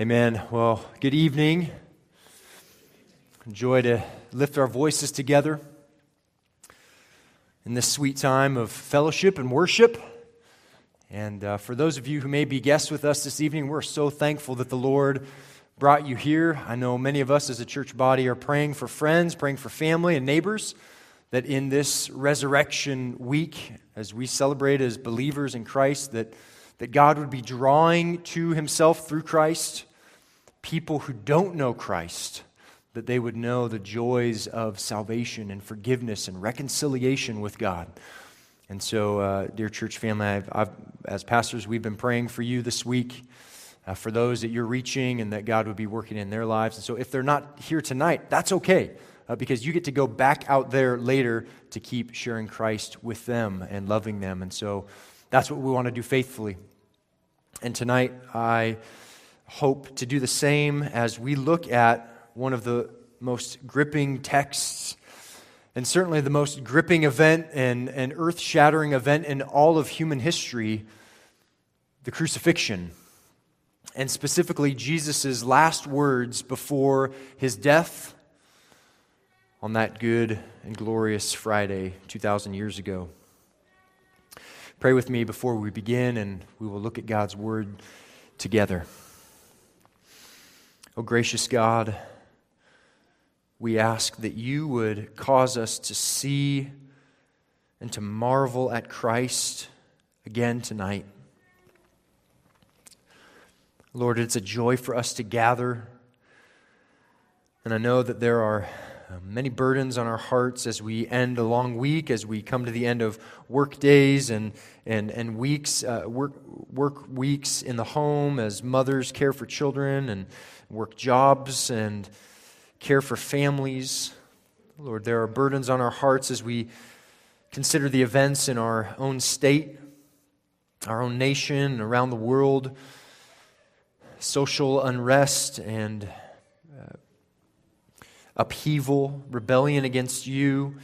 Amen. Well, good evening. Joy to lift our voices together in this sweet time of fellowship and worship. And uh, for those of you who may be guests with us this evening, we're so thankful that the Lord brought you here. I know many of us as a church body are praying for friends, praying for family and neighbors, that in this resurrection week, as we celebrate as believers in Christ, that, that God would be drawing to himself through Christ people who don't know Christ, that they would know the joys of salvation and forgiveness and reconciliation with God. And so, uh, dear church family, I've, I've, as pastors, we've been praying for you this week, uh, for those that you're reaching and that God would be working in their lives. And so, if they're not here tonight, that's okay, uh, because you get to go back out there later to keep sharing Christ with them and loving them. And so, that's what we want to do faithfully. And tonight, I hope to do the same as we look at one of the most gripping texts and certainly the most gripping event and, and earth shattering event in all of human history the crucifixion. And specifically, Jesus' last words before his death on that good and glorious Friday 2,000 years ago. Pray with me before we begin, and we will look at God's word together. Oh, gracious God, we ask that you would cause us to see and to marvel at Christ again tonight. Lord, it's a joy for us to gather. And I know that there are uh, many burdens on our hearts as we end a long week, as we come to the end of work days and, and, and weeks, uh, work, work weeks in the home, as mothers care for children and work jobs and care for families. Lord, there are burdens on our hearts as we consider the events in our own state, our own nation, around the world, social unrest and upheaval, rebellion against you,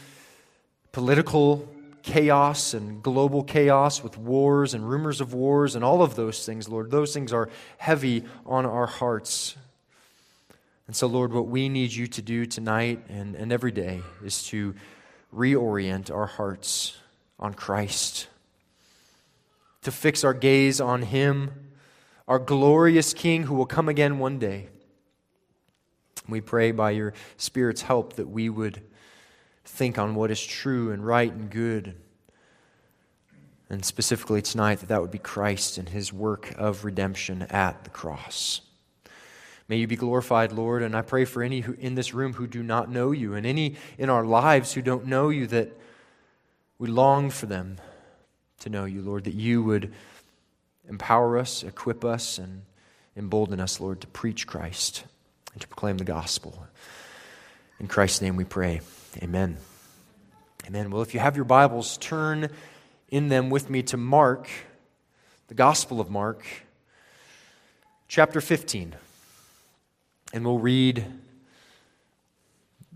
political chaos and global chaos with wars and rumors of wars and all of those things, Lord. Those things are heavy on our hearts. And so, Lord, what we need you to do tonight and, and every day is to reorient our hearts on Christ, to fix our gaze on Him, our glorious King who will come again one day. We pray by your Spirit's help that we would think on what is true and right and good. And specifically tonight, that that would be Christ and his work of redemption at the cross. May you be glorified, Lord. And I pray for any who, in this room who do not know you and any in our lives who don't know you that we long for them to know you, Lord, that you would empower us, equip us, and embolden us, Lord, to preach Christ and to proclaim the gospel. In Christ's name we pray. Amen. Amen. Well, if you have your Bibles, turn in them with me to Mark, the Gospel of Mark, chapter 15. And we'll read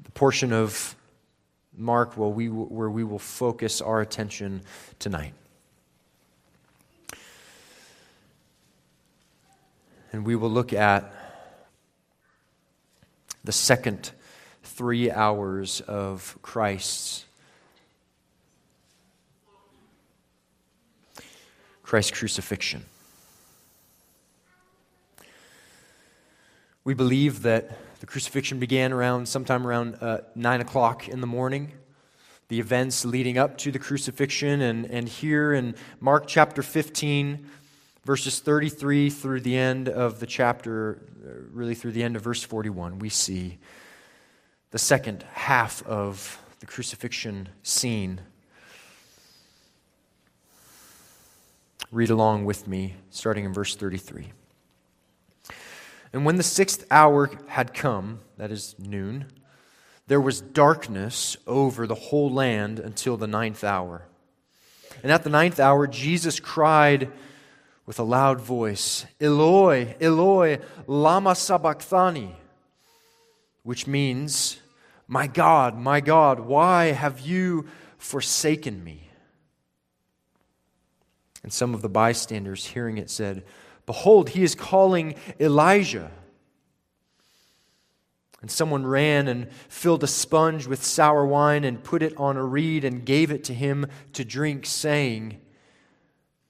the portion of Mark where we, where we will focus our attention tonight. And we will look at the second three hours of Christ's Christ's crucifixion. We believe that the crucifixion began around sometime around uh, 9 o'clock in the morning. The events leading up to the crucifixion, and, and here in Mark chapter 15, verses 33 through the end of the chapter, really through the end of verse 41, we see the second half of the crucifixion scene. Read along with me, starting in verse 33. And when the sixth hour had come, that is noon, there was darkness over the whole land until the ninth hour. And at the ninth hour, Jesus cried with a loud voice, Eloi, Eloi, lama sabachthani, which means, My God, my God, why have you forsaken me? And some of the bystanders hearing it said, Behold, he is calling Elijah. And someone ran and filled a sponge with sour wine and put it on a reed and gave it to him to drink, saying,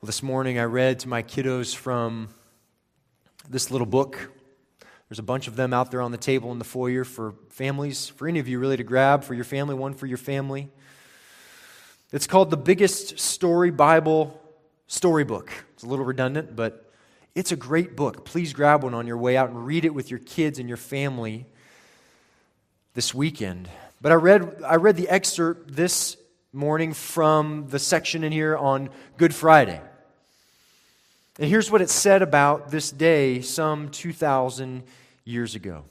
Well, this morning I read to my kiddos from this little book. There's a bunch of them out there on the table in the foyer for families, for any of you really to grab, for your family, one for your family. It's called the Biggest Story Bible Storybook. It's a little redundant, but it's a great book. Please grab one on your way out and read it with your kids and your family this weekend. But I read, I read the excerpt this morning from the section in here on Good Friday. And here's what it said about this day some 2,000 years ago.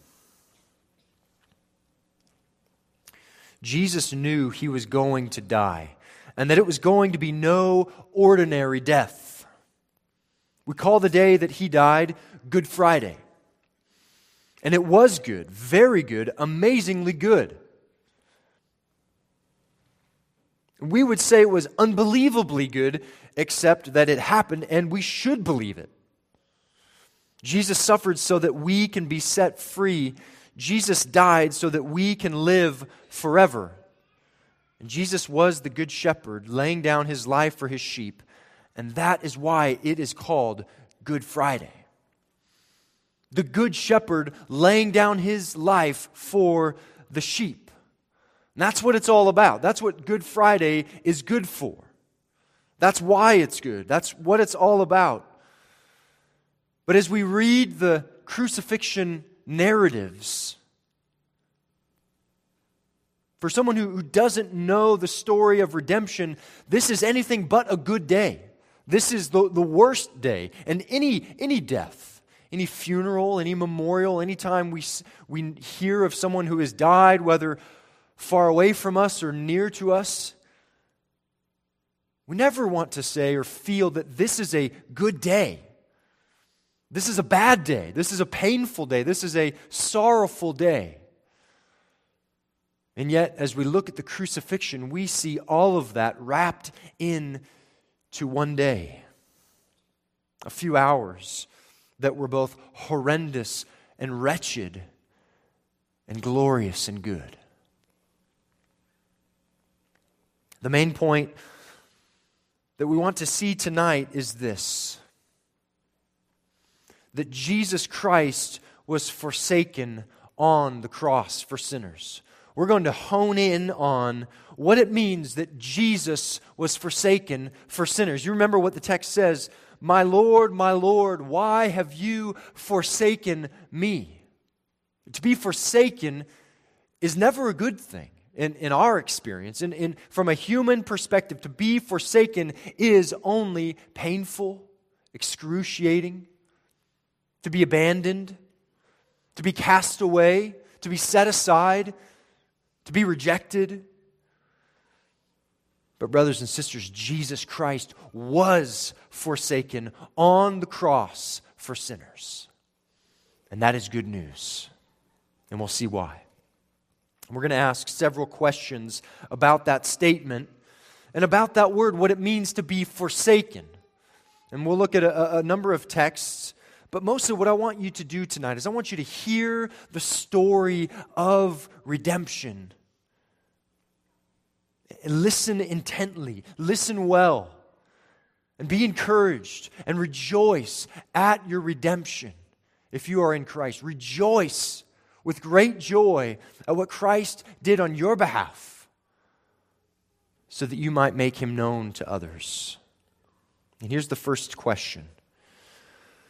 Jesus knew he was going to die and that it was going to be no ordinary death. We call the day that he died Good Friday. And it was good, very good, amazingly good. We would say it was unbelievably good, except that it happened and we should believe it. Jesus suffered so that we can be set free. Jesus died so that we can live forever. And Jesus was the Good Shepherd, laying down his life for his sheep. And that is why it is called Good Friday. The Good Shepherd laying down his life for the sheep. And that's what it's all about. That's what Good Friday is good for. That's why it's good. That's what it's all about. But as we read the crucifixion narratives, for someone who, who doesn't know the story of redemption, this is anything but a good day. This is the, the worst day. And any, any death, any funeral, any memorial, anytime we, we hear of someone who has died, whether far away from us or near to us, we never want to say or feel that this is a good day. This is a bad day. This is a painful day. This is a sorrowful day. And yet, as we look at the crucifixion, we see all of that wrapped in to one day. A few hours that were both horrendous and wretched and glorious and good. The main point that we want to see tonight is this that Jesus Christ was forsaken on the cross for sinners we're going to hone in on what it means that Jesus was forsaken for sinners. You remember what the text says My Lord, my Lord, why have you forsaken me? To be forsaken is never a good thing in, in our experience. In, in, from a human perspective, to be forsaken is only painful, excruciating, to be abandoned, to be cast away, to be set aside, to be rejected. But, brothers and sisters, Jesus Christ was forsaken on the cross for sinners. And that is good news. And we'll see why. We're going to ask several questions about that statement and about that word, what it means to be forsaken. And we'll look at a, a number of texts but mostly, what I want you to do tonight is I want you to hear the story of redemption listen intently, listen well, and be encouraged and rejoice at your redemption if you are in Christ. Rejoice with great joy at what Christ did on your behalf so that you might make him known to others. And here's the first question.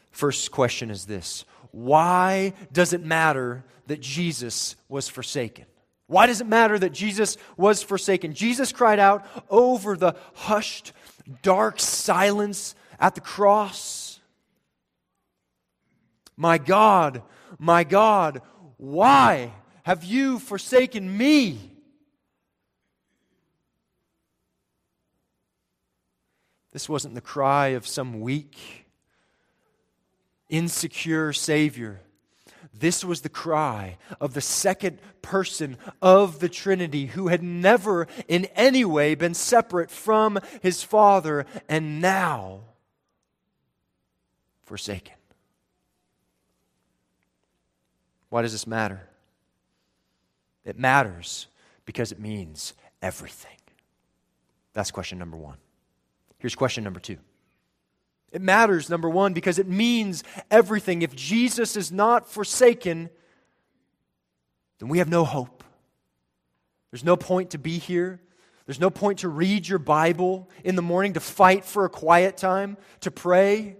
First question is this Why does it matter that Jesus was forsaken? Why does it matter that Jesus was forsaken? Jesus cried out over the hushed, dark silence at the cross. My God, my God, why have you forsaken me? This wasn't the cry of some weak, insecure Savior. This was the cry of the second person of the Trinity who had never in any way been separate from his Father and now forsaken. Why does this matter? It matters because it means everything. That's question number one. Here's question number two. It matters, number one, because it means everything. If Jesus is not forsaken, then we have no hope. There's no point to be here. There's no point to read your Bible in the morning, to fight for a quiet time, to pray,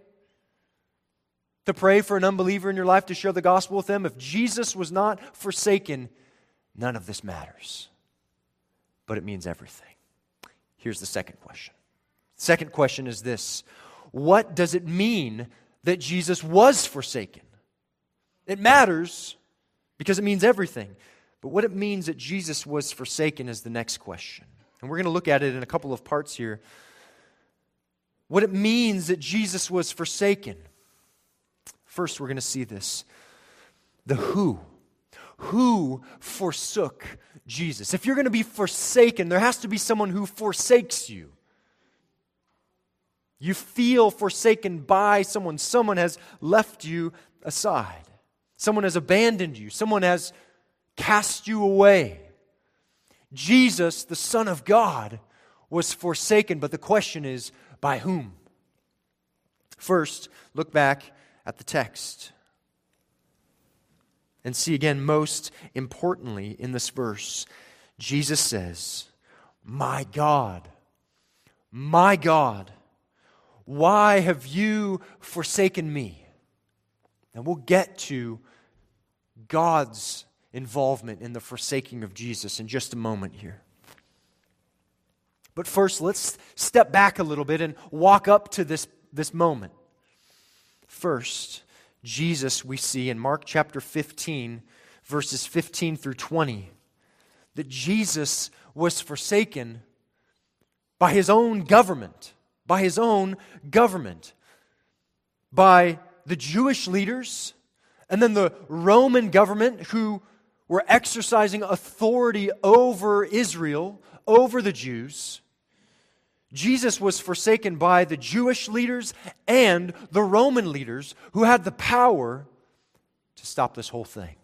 to pray for an unbeliever in your life, to share the gospel with them. If Jesus was not forsaken, none of this matters. But it means everything. Here's the second question. Second question is this what does it mean that Jesus was forsaken? It matters because it means everything. But what it means that Jesus was forsaken is the next question. And we're going to look at it in a couple of parts here. What it means that Jesus was forsaken. First, we're going to see this the who. Who forsook Jesus? If you're going to be forsaken, there has to be someone who forsakes you. You feel forsaken by someone. Someone has left you aside. Someone has abandoned you. Someone has cast you away. Jesus, the Son of God, was forsaken, but the question is by whom? First, look back at the text and see again, most importantly, in this verse, Jesus says, My God, my God why have you forsaken me? And we'll get to God's involvement in the forsaking of Jesus in just a moment here. But first, let's step back a little bit and walk up to this, this moment. First, Jesus, we see in Mark chapter 15, verses 15 through 20, that Jesus was forsaken by his own government by his own government, by the Jewish leaders, and then the Roman government who were exercising authority over Israel, over the Jews. Jesus was forsaken by the Jewish leaders and the Roman leaders who had the power to stop this whole thing.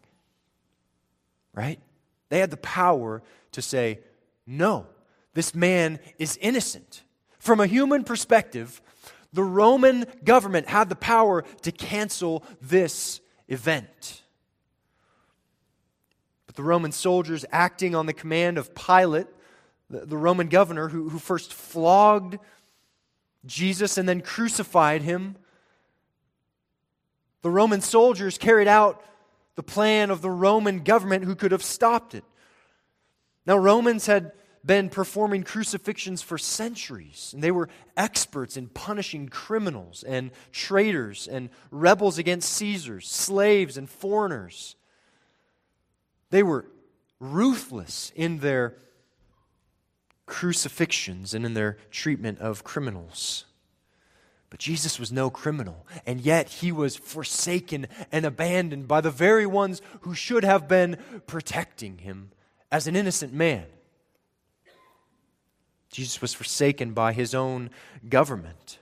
Right? They had the power to say, no, this man is innocent. From a human perspective, the Roman government had the power to cancel this event. But the Roman soldiers, acting on the command of Pilate, the, the Roman governor who, who first flogged Jesus and then crucified him, the Roman soldiers carried out the plan of the Roman government who could have stopped it. Now, Romans had been performing crucifixions for centuries, and they were experts in punishing criminals and traitors and rebels against Caesars, slaves and foreigners. They were ruthless in their crucifixions and in their treatment of criminals. But Jesus was no criminal, and yet he was forsaken and abandoned by the very ones who should have been protecting him as an innocent man. Jesus was forsaken by his own government.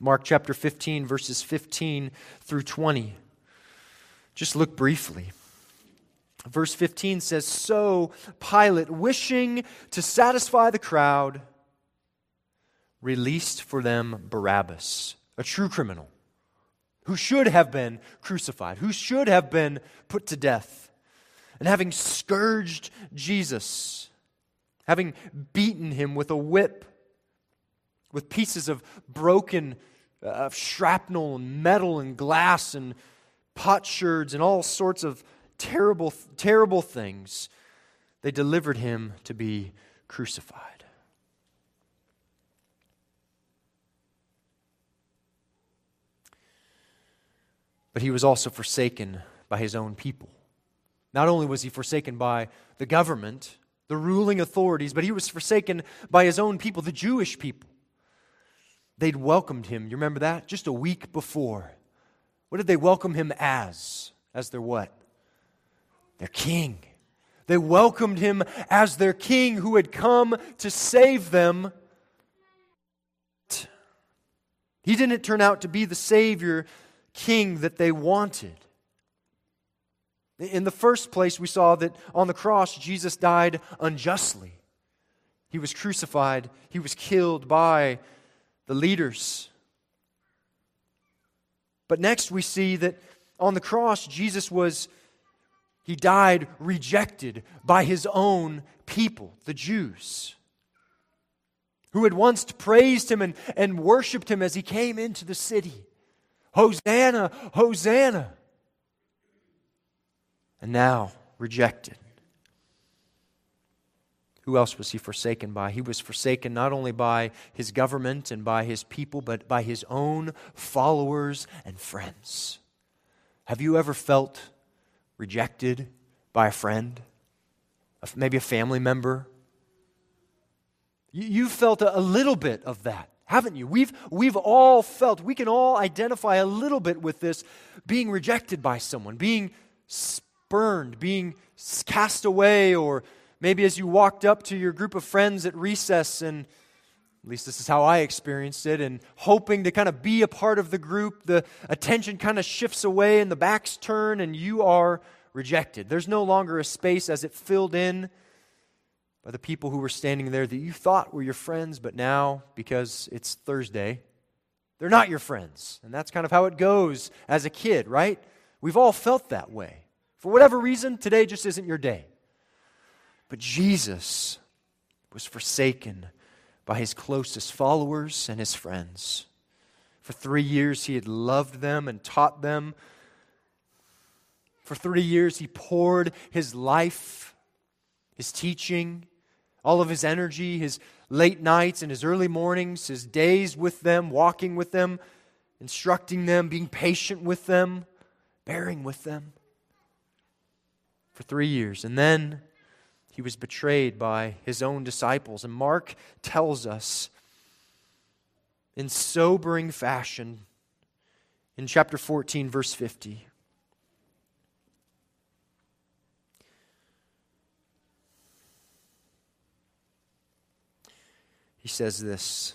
Mark chapter 15, verses 15 through 20. Just look briefly. Verse 15 says So Pilate, wishing to satisfy the crowd, released for them Barabbas, a true criminal, who should have been crucified, who should have been put to death. And having scourged Jesus, having beaten him with a whip, with pieces of broken uh, shrapnel and metal and glass and potsherds and all sorts of terrible, terrible things, they delivered him to be crucified. But he was also forsaken by his own people. Not only was he forsaken by the government, the ruling authorities, but he was forsaken by his own people, the Jewish people. They'd welcomed him. You remember that? Just a week before. What did they welcome him as? As their what? Their king. They welcomed him as their king who had come to save them. He didn't turn out to be the Savior king that they wanted. In the first place, we saw that on the cross, Jesus died unjustly. He was crucified, he was killed by the leaders. But next, we see that on the cross, Jesus was, he died rejected by his own people, the Jews, who had once praised him and, and worshiped him as he came into the city. Hosanna, Hosanna. And now rejected. Who else was he forsaken by? He was forsaken not only by his government and by his people, but by his own followers and friends. Have you ever felt rejected by a friend? Maybe a family member? You've felt a little bit of that, haven't you? We've, we've all felt, we can all identify a little bit with this being rejected by someone, being spurned, being cast away, or maybe as you walked up to your group of friends at recess and at least this is how I experienced it, and hoping to kind of be a part of the group, the attention kind of shifts away and the backs turn, and you are rejected. There's no longer a space as it filled in by the people who were standing there that you thought were your friends, but now, because it's Thursday, they're not your friends. And that's kind of how it goes as a kid, right? We've all felt that way. For whatever reason, today just isn't your day. But Jesus was forsaken by his closest followers and his friends. For three years, he had loved them and taught them. For three years, he poured his life, his teaching, all of his energy, his late nights and his early mornings, his days with them, walking with them, instructing them, being patient with them, bearing with them for three years. And then he was betrayed by his own disciples. And Mark tells us in sobering fashion in chapter 14, verse 50. He says this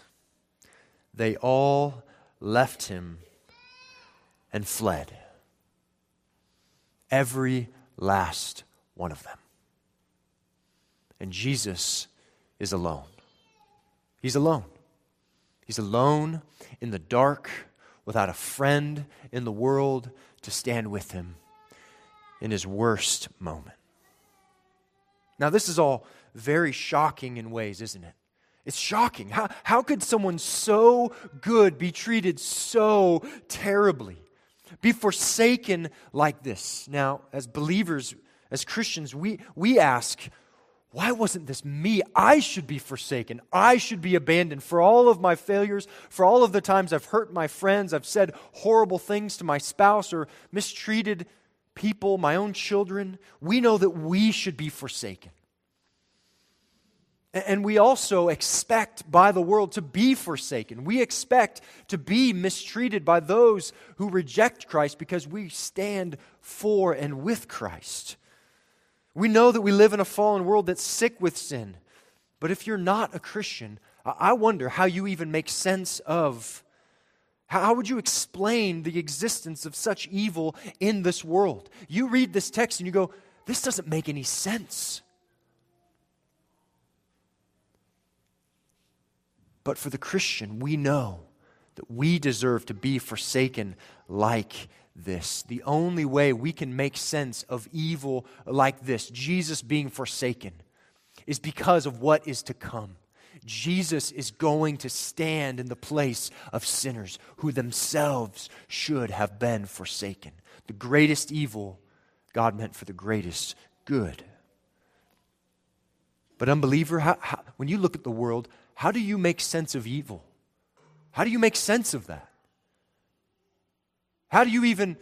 They all left him and fled. Every last one of them. And Jesus is alone. He's alone. He's alone in the dark without a friend in the world to stand with him in his worst moment. Now, this is all very shocking in ways, isn't it? It's shocking. How, how could someone so good be treated so terribly? Be forsaken like this? Now, as believers, as Christians, we, we ask, why wasn't this me? I should be forsaken. I should be abandoned for all of my failures, for all of the times I've hurt my friends, I've said horrible things to my spouse or mistreated people, my own children. We know that we should be forsaken. And we also expect by the world to be forsaken. We expect to be mistreated by those who reject Christ because we stand for and with Christ. We know that we live in a fallen world that's sick with sin. But if you're not a Christian, I wonder how you even make sense of, how would you explain the existence of such evil in this world? You read this text and you go, this doesn't make any sense. But for the Christian, we know that we deserve to be forsaken like this. The only way we can make sense of evil like this, Jesus being forsaken, is because of what is to come. Jesus is going to stand in the place of sinners who themselves should have been forsaken. The greatest evil God meant for the greatest good. But, unbeliever, how, how, when you look at the world, how do you make sense of evil? How do you make sense of that? How do you even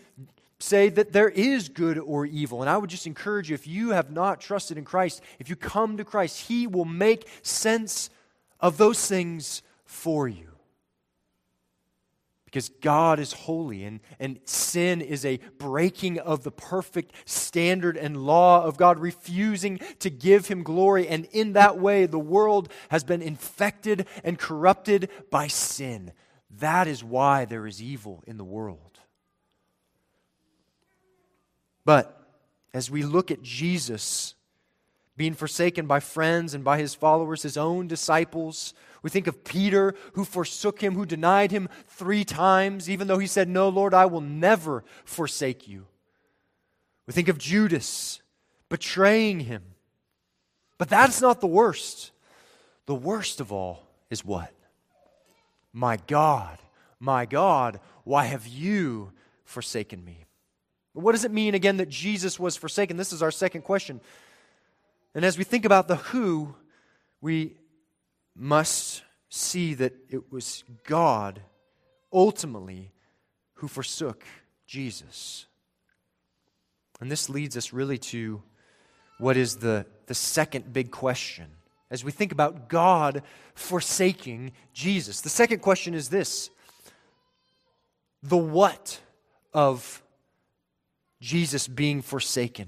say that there is good or evil? And I would just encourage you if you have not trusted in Christ, if you come to Christ, He will make sense of those things for you. Because God is holy and, and sin is a breaking of the perfect standard and law of God, refusing to give Him glory. And in that way, the world has been infected and corrupted by sin. That is why there is evil in the world. But as we look at Jesus being forsaken by friends and by his followers, his own disciples, we think of Peter who forsook him, who denied him three times, even though he said, No, Lord, I will never forsake you. We think of Judas betraying him. But that's not the worst. The worst of all is what? My God, my God, why have you forsaken me? What does it mean again that Jesus was forsaken? This is our second question. And as we think about the who, we must see that it was God ultimately who forsook Jesus. And this leads us really to what is the, the second big question as we think about God forsaking Jesus. The second question is this the what of Jesus being forsaken.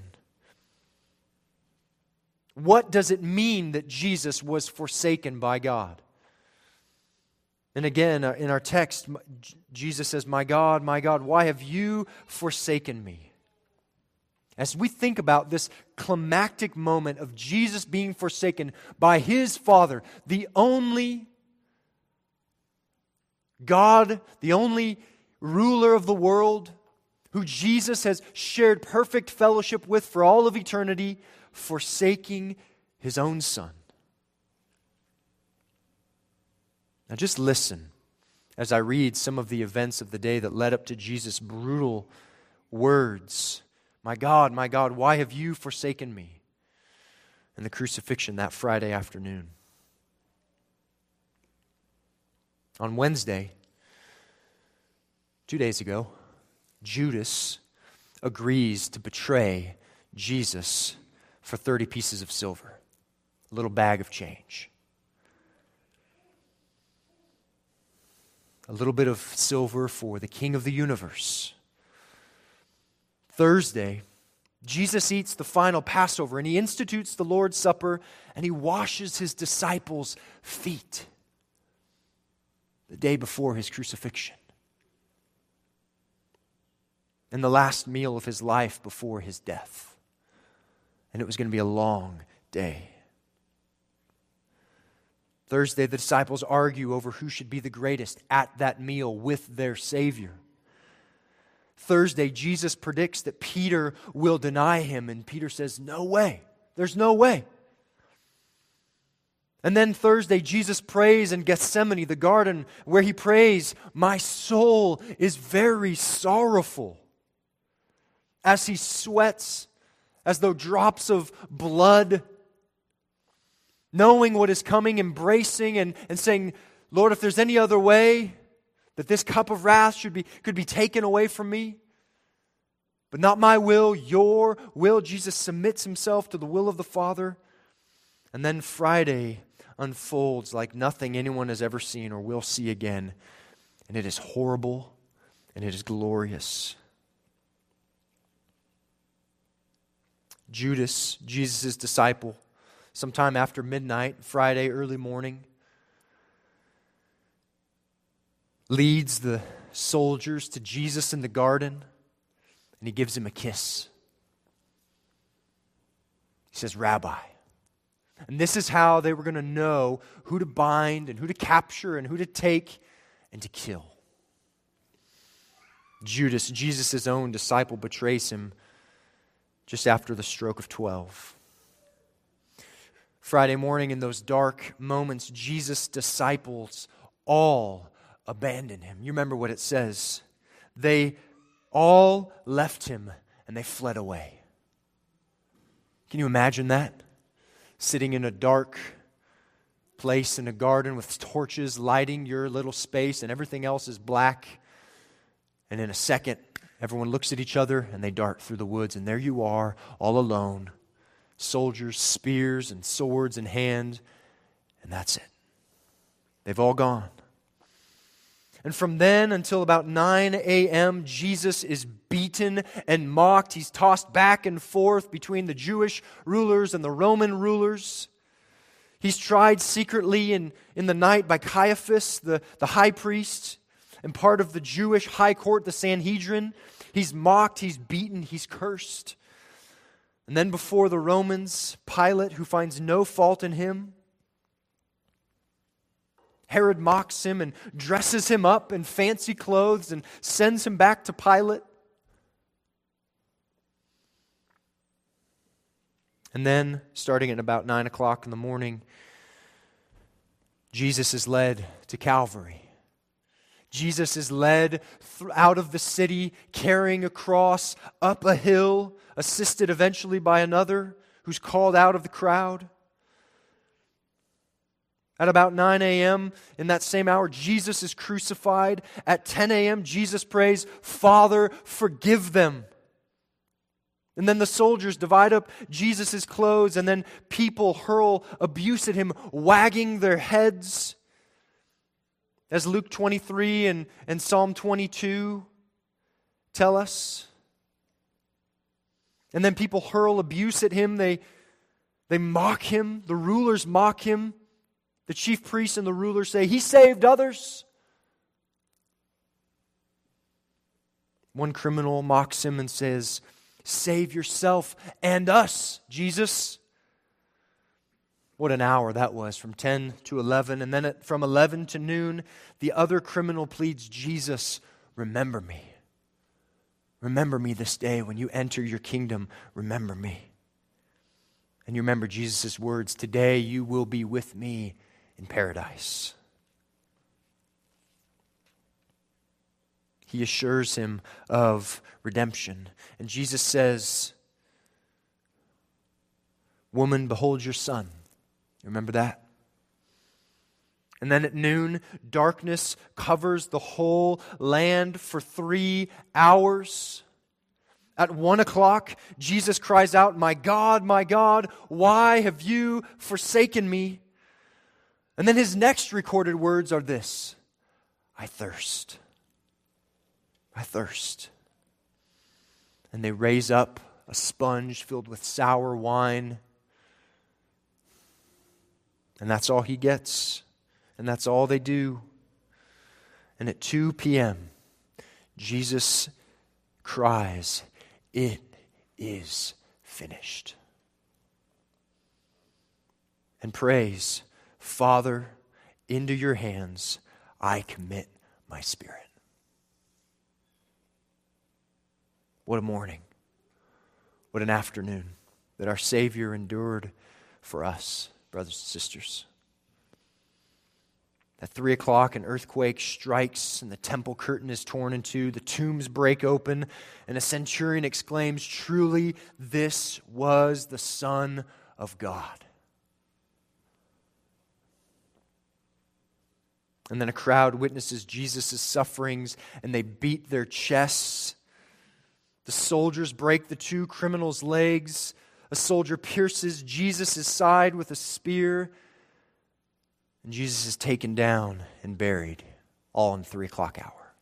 What does it mean that Jesus was forsaken by God? And again, uh, in our text, Jesus says, My God, my God, why have you forsaken me? As we think about this climactic moment of Jesus being forsaken by his Father, the only God, the only ruler of the world, who Jesus has shared perfect fellowship with for all of eternity, forsaking his own son. Now, just listen as I read some of the events of the day that led up to Jesus' brutal words My God, my God, why have you forsaken me? And the crucifixion that Friday afternoon. On Wednesday, two days ago, Judas agrees to betray Jesus for 30 pieces of silver, a little bag of change. A little bit of silver for the King of the universe. Thursday, Jesus eats the final Passover and he institutes the Lord's Supper and he washes his disciples' feet the day before his crucifixion and the last meal of his life before his death. And it was going to be a long day. Thursday, the disciples argue over who should be the greatest at that meal with their Savior. Thursday, Jesus predicts that Peter will deny him, and Peter says, No way. There's no way. And then Thursday, Jesus prays in Gethsemane, the garden, where he prays, My soul is very sorrowful as he sweats as though drops of blood, knowing what is coming, embracing and, and saying, Lord, if there's any other way that this cup of wrath should be, could be taken away from me, but not my will, your will. Jesus submits himself to the will of the Father. And then Friday unfolds like nothing anyone has ever seen or will see again. And it is horrible and it is glorious. Judas, Jesus' disciple, sometime after midnight, Friday, early morning, leads the soldiers to Jesus in the garden and he gives him a kiss. He says, Rabbi. And this is how they were going to know who to bind and who to capture and who to take and to kill. Judas, Jesus' own disciple, betrays him just after the stroke of 12. Friday morning, in those dark moments, Jesus' disciples all abandon him. You remember what it says. They all left him and they fled away. Can you imagine that? Sitting in a dark place in a garden with torches lighting your little space and everything else is black. And in a second, Everyone looks at each other and they dart through the woods, and there you are, all alone. Soldiers, spears, and swords in hand, and that's it. They've all gone. And from then until about 9 a.m., Jesus is beaten and mocked. He's tossed back and forth between the Jewish rulers and the Roman rulers. He's tried secretly in, in the night by Caiaphas, the, the high priest, and part of the Jewish high court, the Sanhedrin. He's mocked, he's beaten, he's cursed. And then before the Romans, Pilate, who finds no fault in him, Herod mocks him and dresses him up in fancy clothes and sends him back to Pilate. And then, starting at about 9 o'clock in the morning, Jesus is led to Calvary. Jesus is led out of the city, carrying a cross up a hill, assisted eventually by another who's called out of the crowd. At about 9 a.m., in that same hour, Jesus is crucified. At 10 a.m., Jesus prays, Father, forgive them. And then the soldiers divide up Jesus' clothes, and then people hurl abuse at him, wagging their heads. As Luke 23 and, and Psalm 22 tell us. And then people hurl abuse at him, they, they mock him, the rulers mock him. The chief priests and the rulers say, He saved others. One criminal mocks him and says, Save yourself and us, Jesus. What an hour that was from 10 to 11. And then at, from 11 to noon, the other criminal pleads, Jesus, remember me. Remember me this day when you enter your kingdom. Remember me. And you remember Jesus' words Today you will be with me in paradise. He assures him of redemption. And Jesus says, Woman, behold your son. Remember that? And then at noon, darkness covers the whole land for three hours. At one o'clock, Jesus cries out, My God, my God, why have you forsaken me? And then his next recorded words are this I thirst. I thirst. And they raise up a sponge filled with sour wine. And that's all he gets. And that's all they do. And at 2 p.m., Jesus cries, It is finished. And prays, Father, into your hands I commit my spirit. What a morning. What an afternoon that our Savior endured for us, brothers and sisters. At three o'clock, an earthquake strikes, and the temple curtain is torn in two. The tombs break open, and a centurion exclaims, Truly, this was the Son of God. And then a crowd witnesses Jesus' sufferings, and they beat their chests the soldiers break the two criminals' legs. A soldier pierces Jesus' side with a spear. And Jesus is taken down and buried, all in three o'clock hour.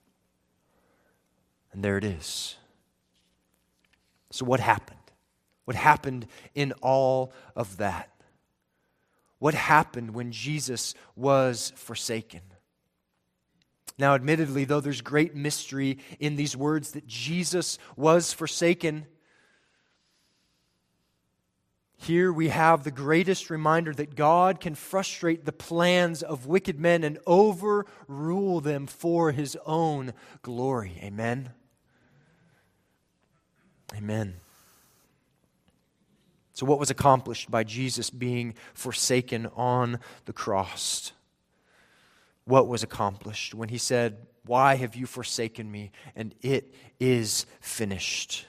And there it is. So, what happened? What happened in all of that? What happened when Jesus was forsaken? Now, admittedly, though there's great mystery in these words that Jesus was forsaken, here we have the greatest reminder that God can frustrate the plans of wicked men and overrule them for his own glory. Amen. Amen. So, what was accomplished by Jesus being forsaken on the cross? what was accomplished when he said, Why have you forsaken me? And it is finished.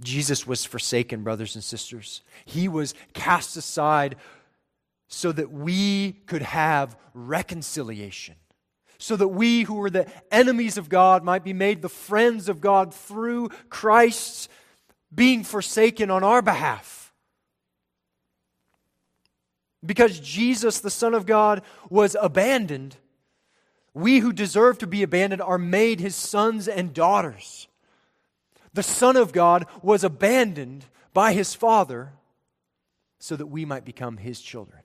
Jesus was forsaken, brothers and sisters. He was cast aside so that we could have reconciliation, so that we who were the enemies of God might be made the friends of God through Christ's being forsaken on our behalf. Because Jesus, the Son of God, was abandoned, we who deserve to be abandoned are made his sons and daughters. The Son of God was abandoned by his Father so that we might become his children.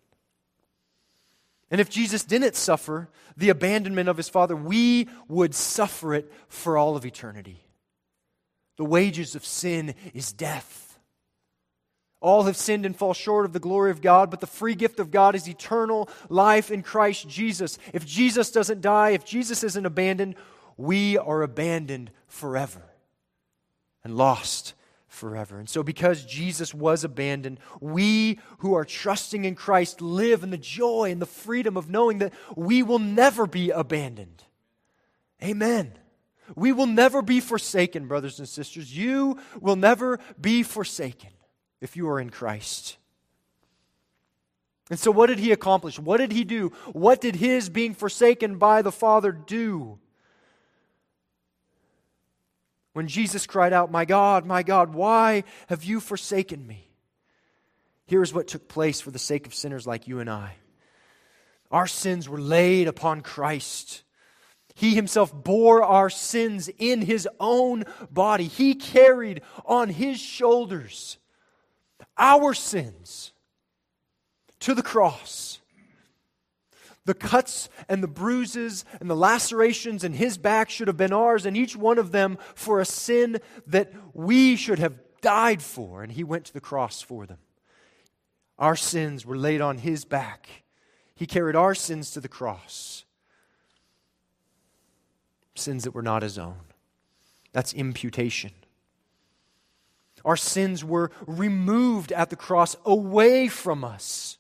And if Jesus didn't suffer the abandonment of his Father, we would suffer it for all of eternity. The wages of sin is death. All have sinned and fall short of the glory of God, but the free gift of God is eternal life in Christ Jesus. If Jesus doesn't die, if Jesus isn't abandoned, we are abandoned forever and lost forever. And so, because Jesus was abandoned, we who are trusting in Christ live in the joy and the freedom of knowing that we will never be abandoned. Amen. We will never be forsaken, brothers and sisters. You will never be forsaken if you are in Christ. And so, what did he accomplish? What did he do? What did his being forsaken by the Father do? When Jesus cried out, My God, my God, why have you forsaken me? Here's what took place for the sake of sinners like you and I. Our sins were laid upon Christ. He himself bore our sins in his own body. He carried on his shoulders our sins to the cross. The cuts and the bruises and the lacerations in his back should have been ours, and each one of them for a sin that we should have died for, and he went to the cross for them. Our sins were laid on his back. He carried our sins to the cross. Sins that were not his own. That's imputation. Our sins were removed at the cross away from us.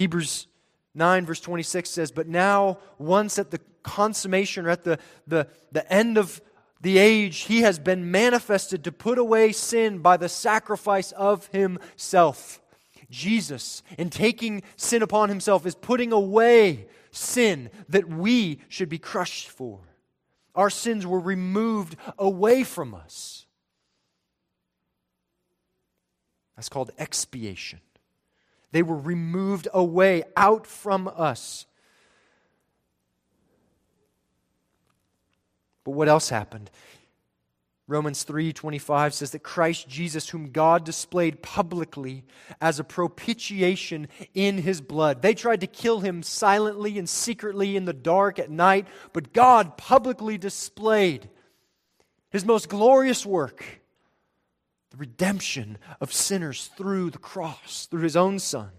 Hebrews 9, verse 26 says, But now, once at the consummation or at the, the, the end of the age, he has been manifested to put away sin by the sacrifice of himself. Jesus, in taking sin upon himself, is putting away sin that we should be crushed for. Our sins were removed away from us. That's called expiation. They were removed away, out from us. But what else happened? Romans 3:25 says that Christ Jesus whom God displayed publicly as a propitiation in his blood. They tried to kill him silently and secretly in the dark at night, but God publicly displayed his most glorious work the redemption of sinners through the cross, through his own Son.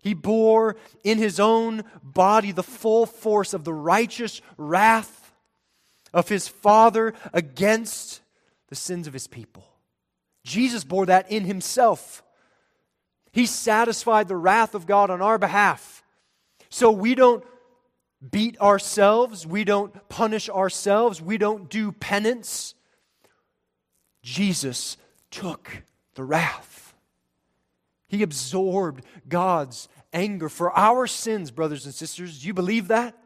He bore in his own body the full force of the righteous wrath of his Father against the sins of his people. Jesus bore that in himself. He satisfied the wrath of God on our behalf. So we don't beat ourselves, we don't punish ourselves, we don't do penance. Jesus took the wrath. He absorbed God's anger for our sins, brothers and sisters. Do you believe that?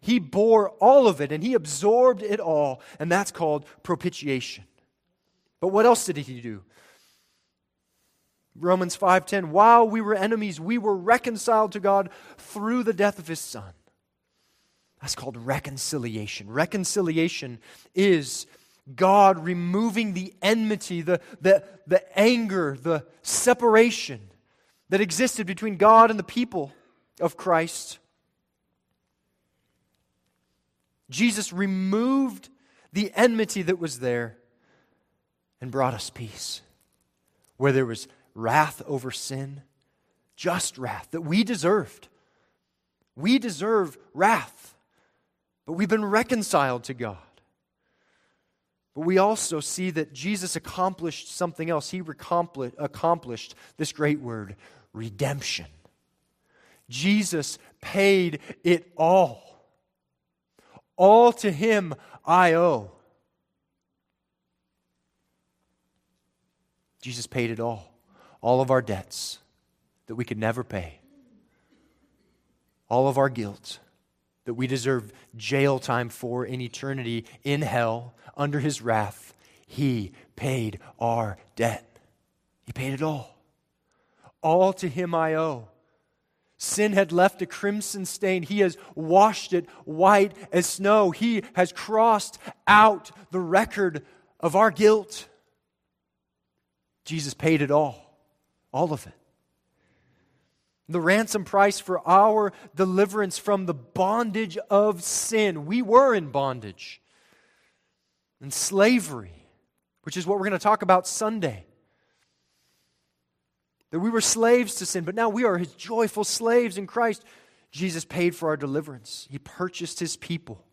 He bore all of it and he absorbed it all, and that's called propitiation. But what else did he do? Romans 5:10 While we were enemies, we were reconciled to God through the death of his son. That's called reconciliation. Reconciliation is God removing the enmity, the, the, the anger, the separation that existed between God and the people of Christ. Jesus removed the enmity that was there and brought us peace. Where there was wrath over sin, just wrath that we deserved. We deserve wrath, but we've been reconciled to God. But we also see that Jesus accomplished something else. He accomplished this great word, redemption. Jesus paid it all. All to him I owe. Jesus paid it all. All of our debts that we could never pay. all of our guilt that we deserve jail time for in eternity in hell under his wrath, he paid our debt. He paid it all. All to him I owe. Sin had left a crimson stain. He has washed it white as snow. He has crossed out the record of our guilt. Jesus paid it all, all of it. The ransom price for our deliverance from the bondage of sin. We were in bondage and slavery, which is what we're going to talk about Sunday. That we were slaves to sin, but now we are his joyful slaves in Christ. Jesus paid for our deliverance, he purchased his people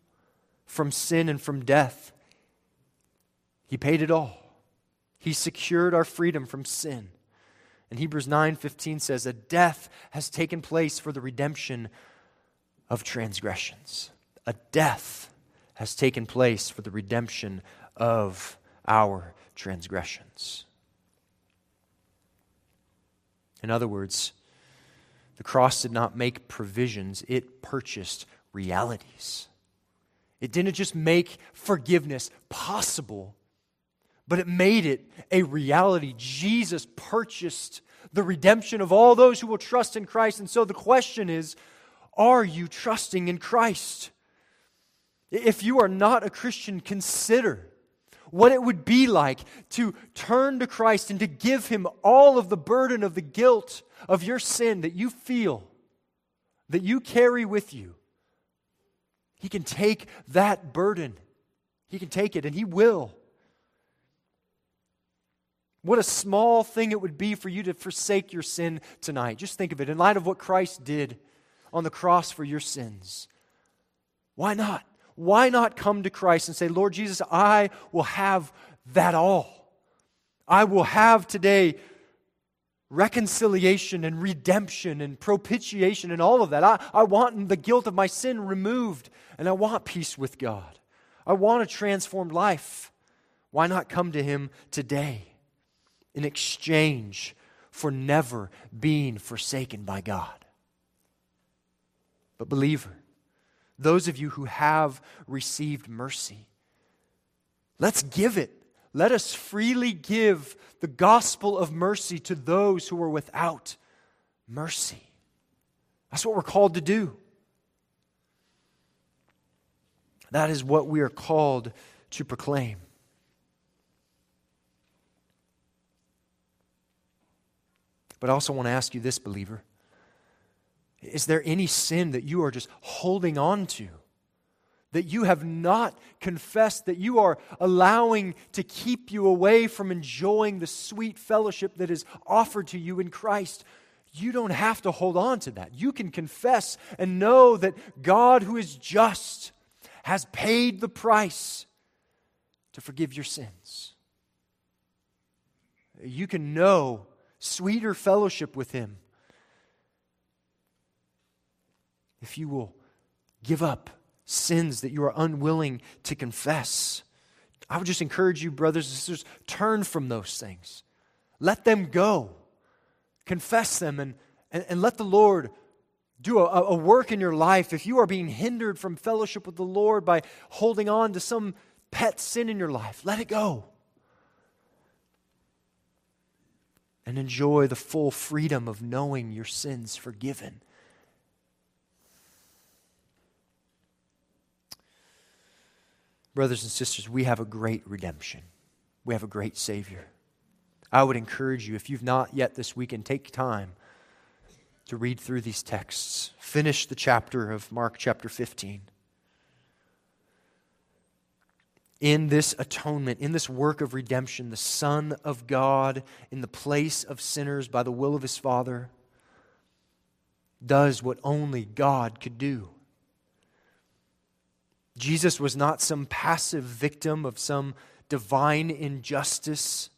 from sin and from death. He paid it all. He secured our freedom from sin. And Hebrews 9:15 says a death has taken place for the redemption of transgressions. A death has taken place for the redemption of our transgressions. In other words, the cross did not make provisions, it purchased realities. It didn't just make forgiveness possible, but it made it a reality. Jesus purchased the redemption of all those who will trust in Christ. And so the question is are you trusting in Christ? If you are not a Christian, consider what it would be like to turn to Christ and to give Him all of the burden of the guilt of your sin that you feel, that you carry with you. He can take that burden, He can take it, and He will. What a small thing it would be for you to forsake your sin tonight. Just think of it in light of what Christ did on the cross for your sins. Why not? why not come to Christ and say, Lord Jesus, I will have that all. I will have today reconciliation and redemption and propitiation and all of that. I, I want the guilt of my sin removed and I want peace with God. I want a transformed life. Why not come to Him today in exchange for never being forsaken by God? But, believer, those of you who have received mercy. Let's give it. Let us freely give the gospel of mercy to those who are without mercy. That's what we're called to do. That is what we are called to proclaim. But I also want to ask you this, believer. Is there any sin that you are just holding on to? That you have not confessed, that you are allowing to keep you away from enjoying the sweet fellowship that is offered to you in Christ? You don't have to hold on to that. You can confess and know that God, who is just, has paid the price to forgive your sins. You can know sweeter fellowship with Him if you will give up sins that you are unwilling to confess. I would just encourage you, brothers and sisters, turn from those things. Let them go. Confess them and, and, and let the Lord do a, a work in your life. If you are being hindered from fellowship with the Lord by holding on to some pet sin in your life, let it go. And enjoy the full freedom of knowing your sins forgiven Brothers and sisters, we have a great redemption. We have a great Savior. I would encourage you, if you've not yet this weekend, take time to read through these texts. Finish the chapter of Mark chapter 15. In this atonement, in this work of redemption, the Son of God, in the place of sinners by the will of his Father, does what only God could do. Jesus was not some passive victim of some divine injustice.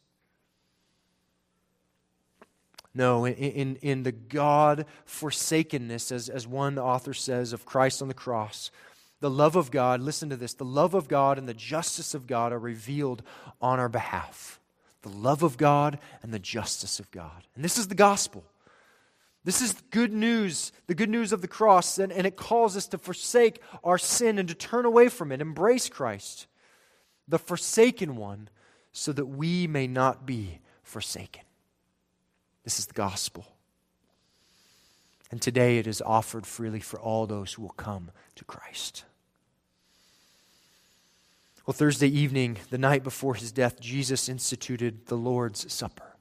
No, in, in, in the God forsakenness, as, as one author says, of Christ on the cross, the love of God, listen to this, the love of God and the justice of God are revealed on our behalf. The love of God and the justice of God. And this is the gospel This is good news, the good news of the cross, and, and it calls us to forsake our sin and to turn away from it, embrace Christ, the forsaken one, so that we may not be forsaken. This is the gospel. And today it is offered freely for all those who will come to Christ. Well, Thursday evening, the night before his death, Jesus instituted the Lord's Supper,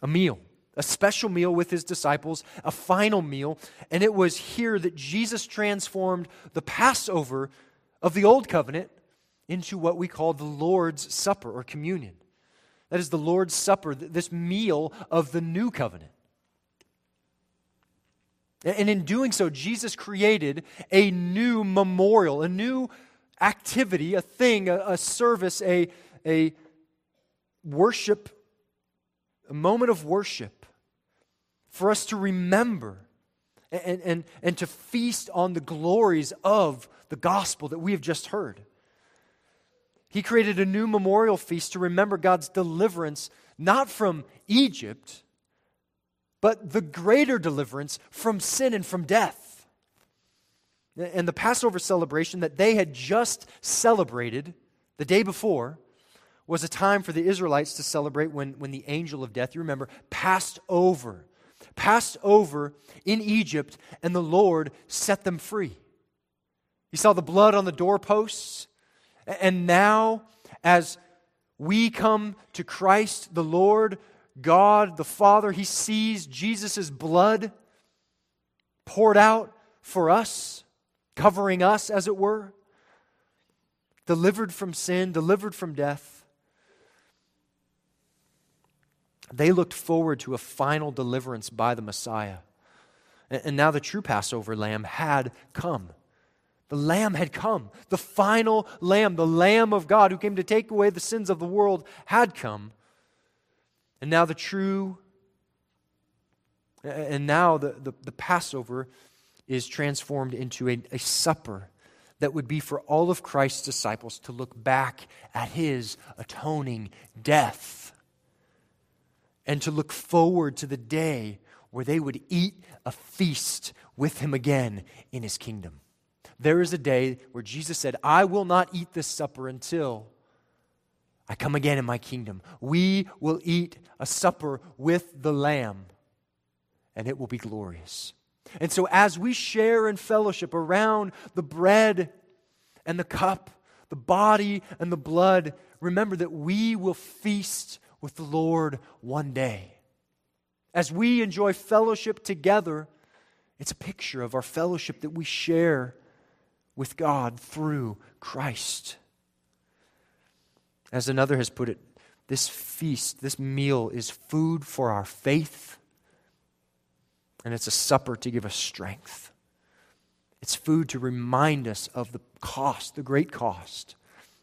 a meal a special meal with his disciples, a final meal. And it was here that Jesus transformed the Passover of the Old Covenant into what we call the Lord's Supper or communion. That is the Lord's Supper, this meal of the New Covenant. And in doing so, Jesus created a new memorial, a new activity, a thing, a, a service, a, a worship, a moment of worship for us to remember and, and, and to feast on the glories of the gospel that we have just heard. He created a new memorial feast to remember God's deliverance, not from Egypt, but the greater deliverance from sin and from death. And the Passover celebration that they had just celebrated the day before was a time for the Israelites to celebrate when, when the angel of death, you remember, passed over passed over in Egypt, and the Lord set them free. You saw the blood on the doorposts, and now, as we come to Christ, the Lord, God, the Father, He sees Jesus' blood poured out for us, covering us, as it were, delivered from sin, delivered from death. They looked forward to a final deliverance by the Messiah. And now the true Passover lamb had come. The lamb had come. The final lamb, the lamb of God who came to take away the sins of the world, had come. And now the true, and now the, the, the Passover is transformed into a, a supper that would be for all of Christ's disciples to look back at his atoning death and to look forward to the day where they would eat a feast with him again in his kingdom. There is a day where Jesus said, I will not eat this supper until I come again in my kingdom. We will eat a supper with the Lamb, and it will be glorious. And so, as we share in fellowship around the bread and the cup, the body and the blood, remember that we will feast with the Lord one day. As we enjoy fellowship together, it's a picture of our fellowship that we share with God through Christ. As another has put it, this feast, this meal is food for our faith, and it's a supper to give us strength. It's food to remind us of the cost, the great cost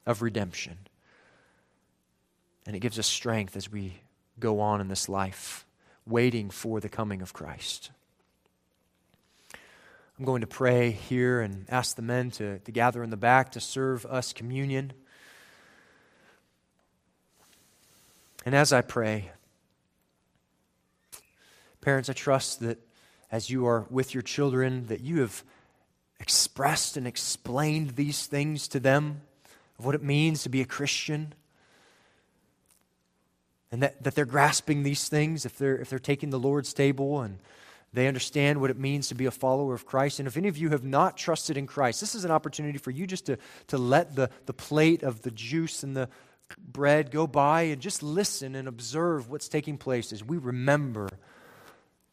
of redemption. And it gives us strength as we go on in this life, waiting for the coming of Christ. I'm going to pray here and ask the men to, to gather in the back to serve us communion. And as I pray, parents, I trust that as you are with your children, that you have expressed and explained these things to them of what it means to be a Christian and that, that they're grasping these things if they're, if they're taking the Lord's table and they understand what it means to be a follower of Christ. And if any of you have not trusted in Christ, this is an opportunity for you just to, to let the, the plate of the juice and the bread go by and just listen and observe what's taking place as we remember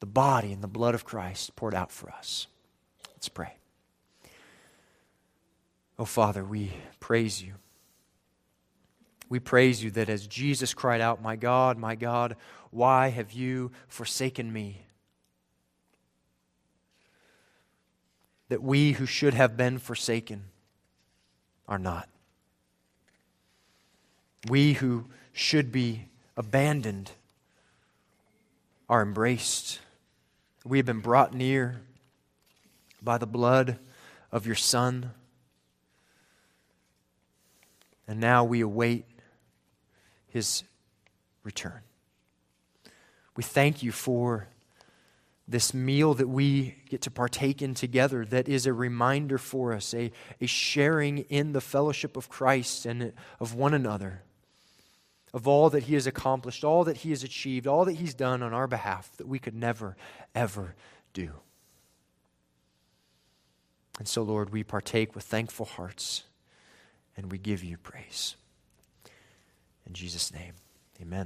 the body and the blood of Christ poured out for us. Let's pray. Oh, Father, we praise you. We praise you that as Jesus cried out, My God, my God, why have you forsaken me? That we who should have been forsaken are not. We who should be abandoned are embraced. We have been brought near by the blood of your Son. And now we await his return. We thank you for this meal that we get to partake in together that is a reminder for us, a, a sharing in the fellowship of Christ and of one another, of all that He has accomplished, all that He has achieved, all that He's done on our behalf that we could never, ever do. And so, Lord, we partake with thankful hearts and we give you praise. In Jesus' name, amen.